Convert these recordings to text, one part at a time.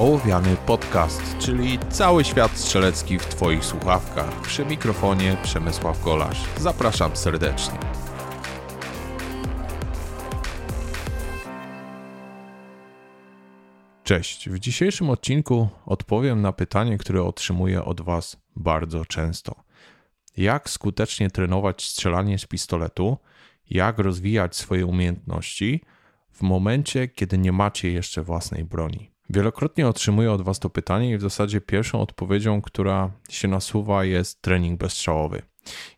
Ołowiany Podcast, czyli cały świat strzelecki w Twoich słuchawkach. Przy mikrofonie Przemysław Golasz. Zapraszam serdecznie. Cześć. W dzisiejszym odcinku odpowiem na pytanie, które otrzymuję od Was bardzo często. Jak skutecznie trenować strzelanie z pistoletu? Jak rozwijać swoje umiejętności w momencie, kiedy nie macie jeszcze własnej broni? Wielokrotnie otrzymuję od Was to pytanie i w zasadzie pierwszą odpowiedzią, która się nasuwa, jest trening bezstrzałowy.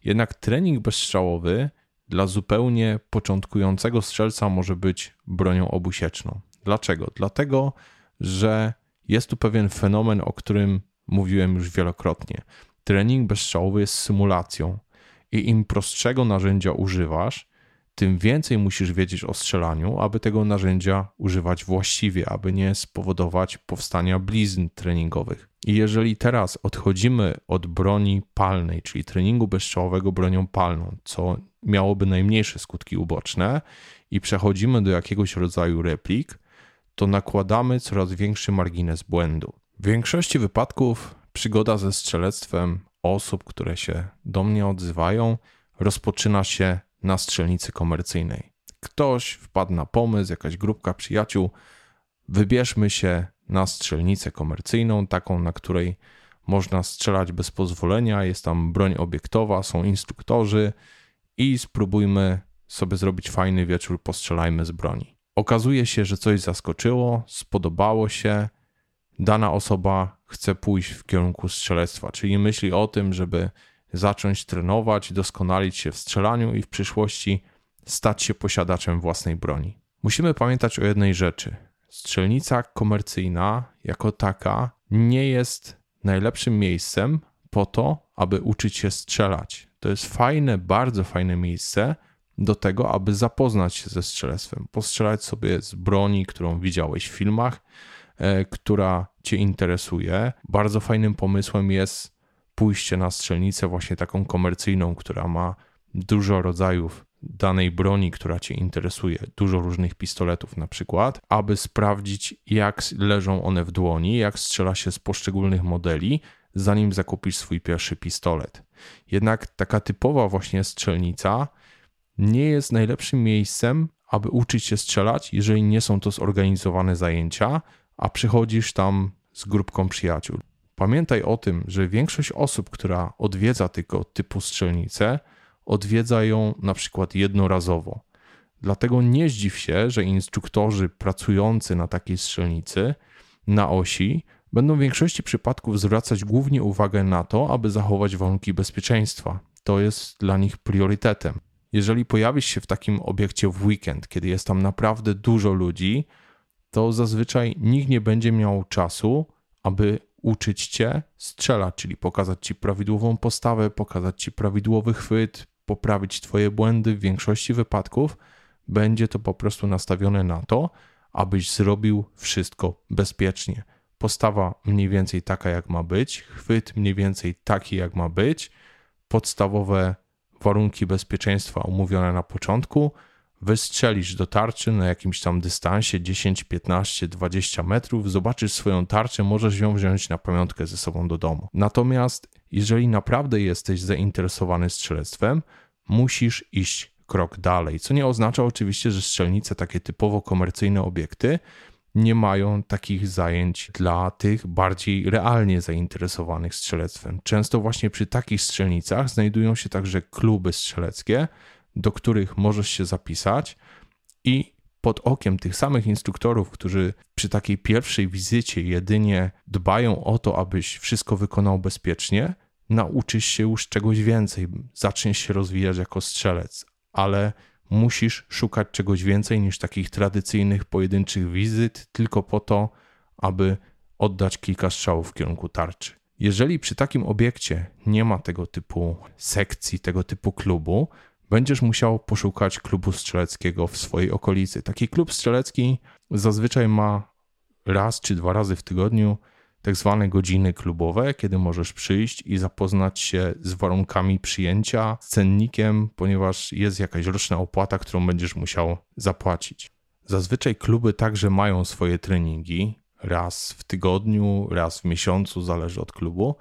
Jednak trening bezstrzałowy dla zupełnie początkującego strzelca może być bronią obusieczną. Dlaczego? Dlatego, że jest tu pewien fenomen, o którym mówiłem już wielokrotnie. Trening bezstrzałowy jest symulacją i im prostszego narzędzia używasz, tym więcej musisz wiedzieć o strzelaniu, aby tego narzędzia używać właściwie, aby nie spowodować powstania blizn treningowych. I jeżeli teraz odchodzimy od broni palnej, czyli treningu bezstrzałowego bronią palną, co miałoby najmniejsze skutki uboczne, i przechodzimy do jakiegoś rodzaju replik, to nakładamy coraz większy margines błędu. W większości wypadków przygoda ze strzelectwem osób, które się do mnie odzywają, rozpoczyna się na strzelnicy komercyjnej. Ktoś wpadł na pomysł, jakaś grupka przyjaciół, wybierzmy się na strzelnicę komercyjną, taką, na której można strzelać bez pozwolenia, jest tam broń obiektowa, są instruktorzy i spróbujmy sobie zrobić fajny wieczór, postrzelajmy z broni. Okazuje się, że coś zaskoczyło, spodobało się, dana osoba chce pójść w kierunku strzelectwa, czyli myśli o tym, żeby zacząć trenować, doskonalić się w strzelaniu i w przyszłości stać się posiadaczem własnej broni. Musimy pamiętać o jednej rzeczy. Strzelnica komercyjna jako taka nie jest najlepszym miejscem po to, aby uczyć się strzelać. To jest fajne, bardzo fajne miejsce do tego, aby zapoznać się ze strzelectwem, postrzelać sobie z broni, którą widziałeś w filmach, e, która Cię interesuje. Bardzo fajnym pomysłem jest pójście na strzelnicę właśnie taką komercyjną, która ma dużo rodzajów danej broni, która Cię interesuje, dużo różnych pistoletów na przykład, aby sprawdzić, jak leżą one w dłoni, jak strzela się z poszczególnych modeli, zanim zakupisz swój pierwszy pistolet. Jednak taka typowa właśnie strzelnica nie jest najlepszym miejscem, aby uczyć się strzelać, jeżeli nie są to zorganizowane zajęcia, a przychodzisz tam z grupką przyjaciół. Pamiętaj o tym, że większość osób, która odwiedza tego typu strzelnicę, odwiedza ją na przykład jednorazowo. Dlatego nie zdziw się, że instruktorzy pracujący na takiej strzelnicy na osi będą w większości przypadków zwracać głównie uwagę na to, aby zachować warunki bezpieczeństwa. To jest dla nich priorytetem. Jeżeli pojawisz się w takim obiekcie w weekend, kiedy jest tam naprawdę dużo ludzi, to zazwyczaj nikt nie będzie miał czasu, aby uczyć cię strzelać, czyli pokazać ci prawidłową postawę, pokazać ci prawidłowy chwyt, poprawić twoje błędy. W większości wypadków będzie to po prostu nastawione na to, abyś zrobił wszystko bezpiecznie. Postawa mniej więcej taka, jak ma być, chwyt mniej więcej taki, jak ma być, podstawowe warunki bezpieczeństwa omówione na początku wystrzelisz do tarczy na jakimś tam dystansie 10, 15, 20 metrów, zobaczysz swoją tarczę, możesz ją wziąć na pamiątkę ze sobą do domu. Natomiast jeżeli naprawdę jesteś zainteresowany strzelectwem, musisz iść krok dalej, co nie oznacza oczywiście, że strzelnice, takie typowo komercyjne obiekty, nie mają takich zajęć dla tych bardziej realnie zainteresowanych strzelectwem. Często właśnie przy takich strzelnicach znajdują się także kluby strzeleckie, do których możesz się zapisać i pod okiem tych samych instruktorów, którzy przy takiej pierwszej wizycie jedynie dbają o to, abyś wszystko wykonał bezpiecznie, nauczysz się już czegoś więcej, zaczniesz się rozwijać jako strzelec, ale musisz szukać czegoś więcej niż takich tradycyjnych pojedynczych wizyt, tylko po to, aby oddać kilka strzałów w kierunku tarczy. Jeżeli przy takim obiekcie nie ma tego typu sekcji, tego typu klubu, będziesz musiał poszukać klubu strzeleckiego w swojej okolicy. Taki klub strzelecki zazwyczaj ma raz czy dwa razy w tygodniu tak zwane godziny klubowe, kiedy możesz przyjść i zapoznać się z warunkami przyjęcia, z cennikiem, ponieważ jest jakaś roczna opłata, którą będziesz musiał zapłacić. Zazwyczaj kluby także mają swoje treningi, raz w tygodniu, raz w miesiącu, zależy od klubu,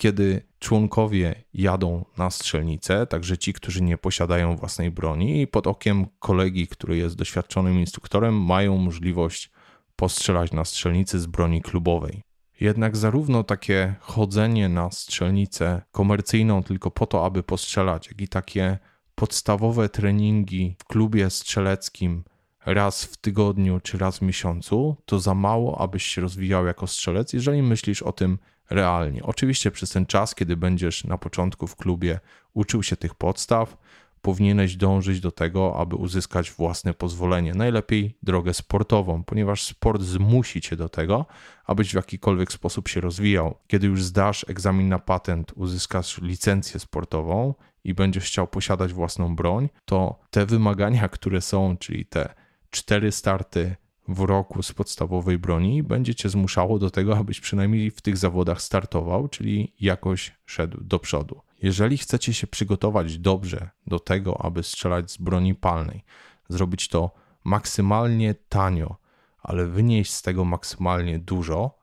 kiedy członkowie jadą na strzelnicę, także ci, którzy nie posiadają własnej broni, i pod okiem kolegi, który jest doświadczonym instruktorem, mają możliwość postrzelać na strzelnicy z broni klubowej. Jednak zarówno takie chodzenie na strzelnicę komercyjną tylko po to, aby postrzelać, jak i takie podstawowe treningi w klubie strzeleckim raz w tygodniu czy raz w miesiącu, to za mało, abyś się rozwijał jako strzelec, jeżeli myślisz o tym realnie. Oczywiście przez ten czas, kiedy będziesz na początku w klubie uczył się tych podstaw, powinieneś dążyć do tego, aby uzyskać własne pozwolenie. Najlepiej drogę sportową, ponieważ sport zmusi cię do tego, abyś w jakikolwiek sposób się rozwijał. Kiedy już zdasz egzamin na patent, uzyskasz licencję sportową i będziesz chciał posiadać własną broń, to te wymagania, które są, czyli te cztery starty w roku z podstawowej broni, będzie cię zmuszało do tego, abyś przynajmniej w tych zawodach startował, czyli jakoś szedł do przodu. Jeżeli chcecie się przygotować dobrze do tego, aby strzelać z broni palnej, zrobić to maksymalnie tanio, ale wynieść z tego maksymalnie dużo,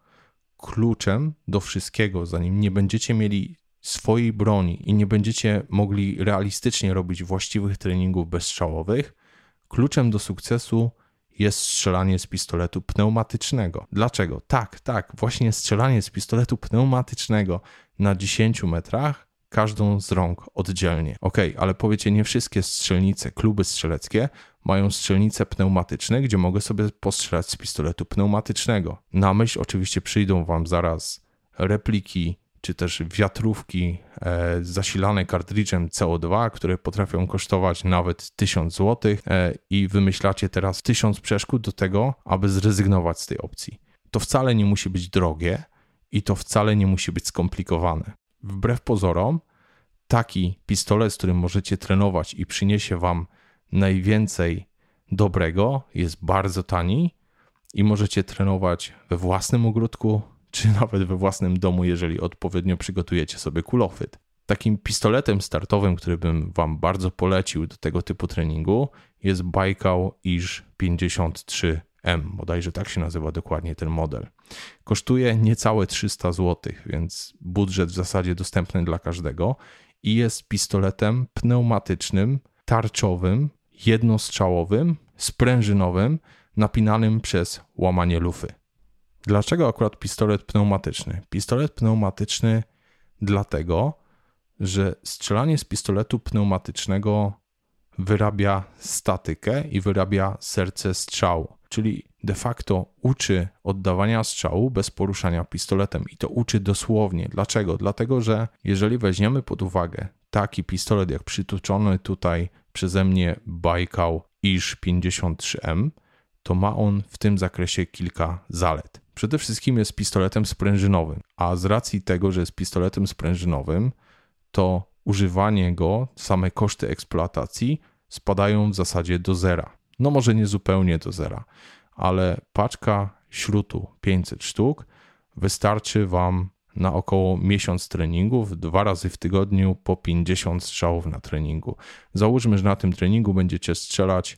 kluczem do wszystkiego, zanim nie będziecie mieli swojej broni i nie będziecie mogli realistycznie robić właściwych treningów bezstrzałowych, kluczem do sukcesu jest strzelanie z pistoletu pneumatycznego. Dlaczego? Tak, tak, właśnie strzelanie z pistoletu pneumatycznego na 10 metrach każdą z rąk oddzielnie. Ok, ale powiecie, nie wszystkie strzelnice, kluby strzeleckie mają strzelnice pneumatyczne, gdzie mogę sobie postrzelać z pistoletu pneumatycznego. Na myśl oczywiście przyjdą Wam zaraz repliki czy też wiatrówki e, zasilane kartridżem CO2, które potrafią kosztować nawet 1000 zł e, i wymyślacie teraz 1000 przeszkód do tego, aby zrezygnować z tej opcji. To wcale nie musi być drogie i to wcale nie musi być skomplikowane. Wbrew pozorom, taki pistolet, z którym możecie trenować i przyniesie Wam najwięcej dobrego, jest bardzo tani i możecie trenować we własnym ogródku, czy nawet we własnym domu, jeżeli odpowiednio przygotujecie sobie kulochwyt. Takim pistoletem startowym, który bym Wam bardzo polecił do tego typu treningu, jest Baikal IS 53M, bodajże tak się nazywa dokładnie ten model. Kosztuje niecałe 300 zł, więc budżet w zasadzie dostępny dla każdego i jest pistoletem pneumatycznym, tarczowym, jednostrzałowym, sprężynowym, napinanym przez łamanie lufy. Dlaczego akurat pistolet pneumatyczny? Pistolet pneumatyczny dlatego, że strzelanie z pistoletu pneumatycznego wyrabia statykę i wyrabia serce strzału, czyli de facto uczy oddawania strzału bez poruszania pistoletem i to uczy dosłownie. Dlaczego? Dlatego, że jeżeli weźmiemy pod uwagę taki pistolet jak przytoczony tutaj przeze mnie Baikal ISH 53M, to ma on w tym zakresie kilka zalet. Przede wszystkim jest pistoletem sprężynowym, a z racji tego, że jest pistoletem sprężynowym, to używanie go, same koszty eksploatacji spadają w zasadzie do zera. No może nie zupełnie do zera, ale paczka śrutu 500 sztuk wystarczy Wam na około miesiąc treningów, dwa razy w tygodniu po 50 strzałów na treningu. Załóżmy, że na tym treningu będziecie strzelać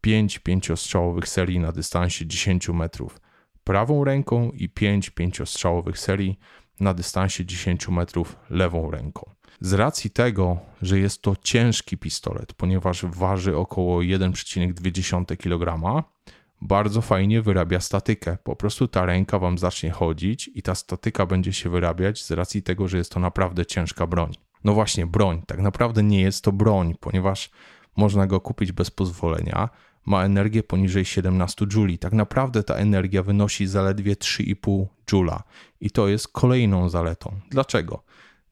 5 pięciostrzałowych serii na dystansie 10 metrów prawą ręką i 5 pięciostrzałowych serii na dystansie 10 metrów lewą ręką. Z racji tego, że jest to ciężki pistolet, ponieważ waży około 1,2 kg, bardzo fajnie wyrabia statykę. Po prostu ta ręka wam zacznie chodzić i ta statyka będzie się wyrabiać z racji tego, że jest to naprawdę ciężka broń. No właśnie, broń. Tak naprawdę nie jest to broń, ponieważ można go kupić bez pozwolenia, ma energię poniżej 17 Joule. Tak naprawdę ta energia wynosi zaledwie 3,5 Joule i to jest kolejną zaletą. Dlaczego?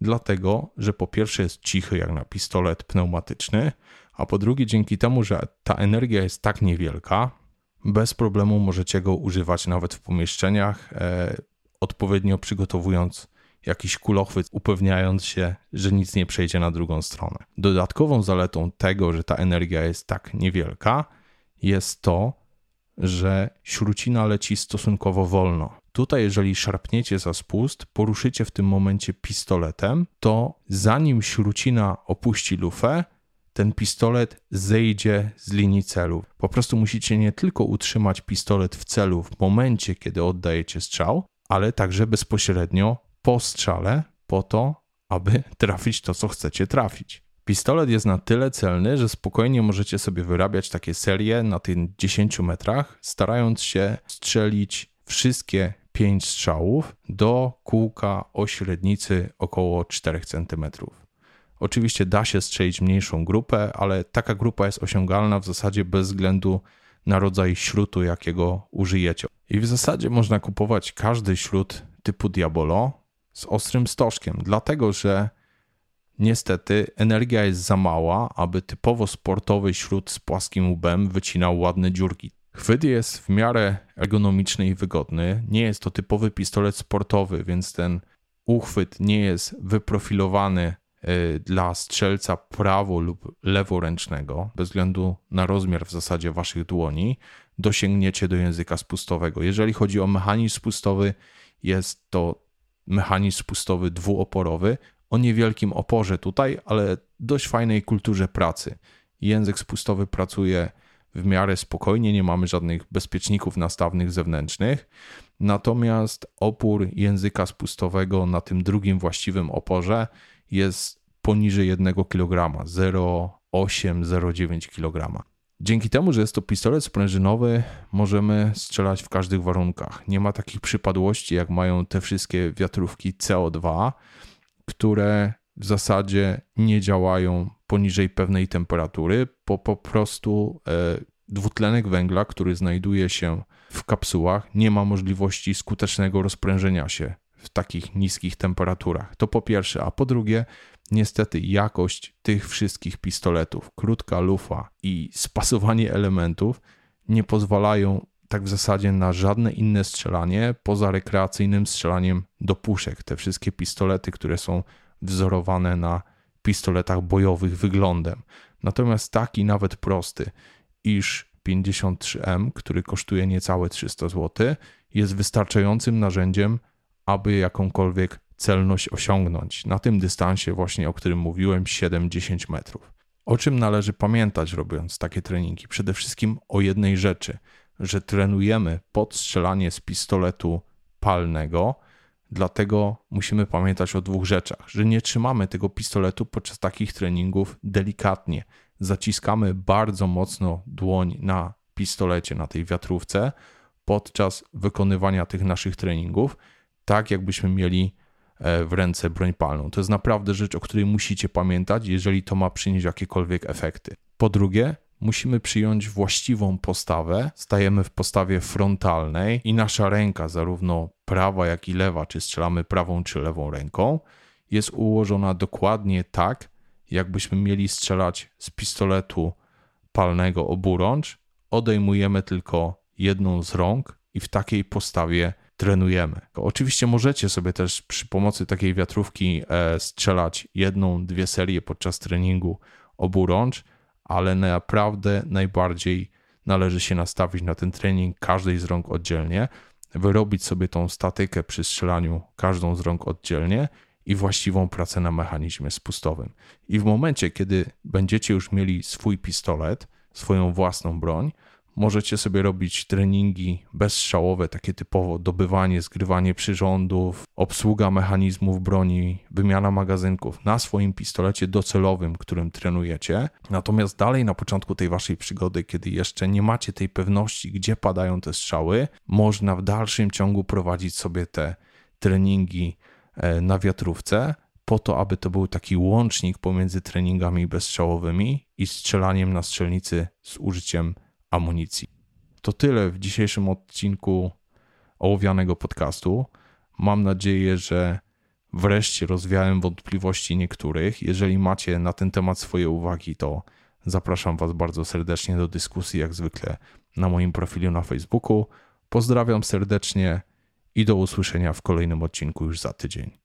Dlatego, że po pierwsze jest cichy jak na pistolet pneumatyczny, a po drugie dzięki temu, że ta energia jest tak niewielka, bez problemu możecie go używać nawet w pomieszczeniach, e, odpowiednio przygotowując jakiś kulochwyt, upewniając się, że nic nie przejdzie na drugą stronę. Dodatkową zaletą tego, że ta energia jest tak niewielka, jest to, że śrucina leci stosunkowo wolno. Tutaj, jeżeli szarpniecie za spust, poruszycie w tym momencie pistoletem, to zanim śrucina opuści lufę, ten pistolet zejdzie z linii celu. Po prostu musicie nie tylko utrzymać pistolet w celu w momencie, kiedy oddajecie strzał, ale także bezpośrednio po strzale, po to, aby trafić to, co chcecie trafić. Pistolet jest na tyle celny, że spokojnie możecie sobie wyrabiać takie serie na tych 10 metrach, starając się strzelić wszystkie 5 strzałów do kółka o średnicy około 4 cm. Oczywiście da się strzelić mniejszą grupę, ale taka grupa jest osiągalna w zasadzie bez względu na rodzaj śrutu, jakiego użyjecie. I w zasadzie można kupować każdy śrut typu Diabolo z ostrym stożkiem, dlatego że niestety energia jest za mała, aby typowo sportowy śrut z płaskim łbem wycinał ładne dziurki. Chwyt jest w miarę ergonomiczny i wygodny. Nie jest to typowy pistolet sportowy, więc ten uchwyt nie jest wyprofilowany y, dla strzelca prawo lub leworęcznego, bez względu na rozmiar w zasadzie waszych dłoni, dosięgniecie do języka spustowego. Jeżeli chodzi o mechanizm spustowy, jest to mechanizm spustowy dwuoporowy o niewielkim oporze tutaj, ale dość fajnej kulturze pracy. Język spustowy pracuje w miarę spokojnie, nie mamy żadnych bezpieczników nastawnych zewnętrznych. Natomiast opór języka spustowego na tym drugim właściwym oporze jest poniżej 1 kg 0,8-0,9 kg. Dzięki temu, że jest to pistolet sprężynowy, możemy strzelać w każdych warunkach. Nie ma takich przypadłości, jak mają te wszystkie wiatrówki CO2, które w zasadzie nie działają poniżej pewnej temperatury, bo po prostu e, dwutlenek węgla, który znajduje się w kapsułach, nie ma możliwości skutecznego rozprężenia się w takich niskich temperaturach. To po pierwsze, a po drugie, niestety jakość tych wszystkich pistoletów, krótka lufa i spasowanie elementów nie pozwalają tak w zasadzie na żadne inne strzelanie poza rekreacyjnym strzelaniem do puszek. Te wszystkie pistolety, które są wzorowane na pistoletach bojowych wyglądem. Natomiast taki nawet prosty, iż 53M, który kosztuje niecałe 300 zł, jest wystarczającym narzędziem, aby jakąkolwiek celność osiągnąć na tym dystansie właśnie, o którym mówiłem, 7-10 metrów. O czym należy pamiętać robiąc takie treningi? Przede wszystkim o jednej rzeczy, że trenujemy podstrzelanie z pistoletu palnego, dlatego musimy pamiętać o dwóch rzeczach, że nie trzymamy tego pistoletu podczas takich treningów delikatnie. Zaciskamy bardzo mocno dłoń na pistolecie, na tej wiatrówce podczas wykonywania tych naszych treningów, tak jakbyśmy mieli E, w ręce broń palną. To jest naprawdę rzecz, o której musicie pamiętać, jeżeli to ma przynieść jakiekolwiek efekty. Po drugie, musimy przyjąć właściwą postawę. Stajemy w postawie frontalnej i nasza ręka, zarówno prawa, jak i lewa, czy strzelamy prawą czy lewą ręką, jest ułożona dokładnie tak, jakbyśmy mieli strzelać z pistoletu palnego oburącz. Odejmujemy tylko jedną z rąk i w takiej postawie trenujemy. Oczywiście możecie sobie też przy pomocy takiej wiatrówki e, strzelać jedną, dwie serie podczas treningu oburącz, ale naprawdę najbardziej należy się nastawić na ten trening każdej z rąk oddzielnie, wyrobić sobie tą statykę przy strzelaniu każdą z rąk oddzielnie i właściwą pracę na mechanizmie spustowym. I w momencie, kiedy będziecie już mieli swój pistolet, swoją własną broń, Możecie sobie robić treningi bezstrzałowe, takie typowo dobywanie, zgrywanie przyrządów, obsługa mechanizmów broni, wymiana magazynków na swoim pistolecie docelowym, którym trenujecie. Natomiast dalej na początku tej waszej przygody, kiedy jeszcze nie macie tej pewności, gdzie padają te strzały, można w dalszym ciągu prowadzić sobie te treningi e, na wiatrówce, po to, aby to był taki łącznik pomiędzy treningami bezstrzałowymi i strzelaniem na strzelnicy z użyciem amunicji. To tyle w dzisiejszym odcinku ołowianego podcastu. Mam nadzieję, że wreszcie rozwiałem wątpliwości niektórych. Jeżeli macie na ten temat swoje uwagi, to zapraszam Was bardzo serdecznie do dyskusji, jak zwykle na moim profilu na Facebooku. Pozdrawiam serdecznie i do usłyszenia w kolejnym odcinku już za tydzień.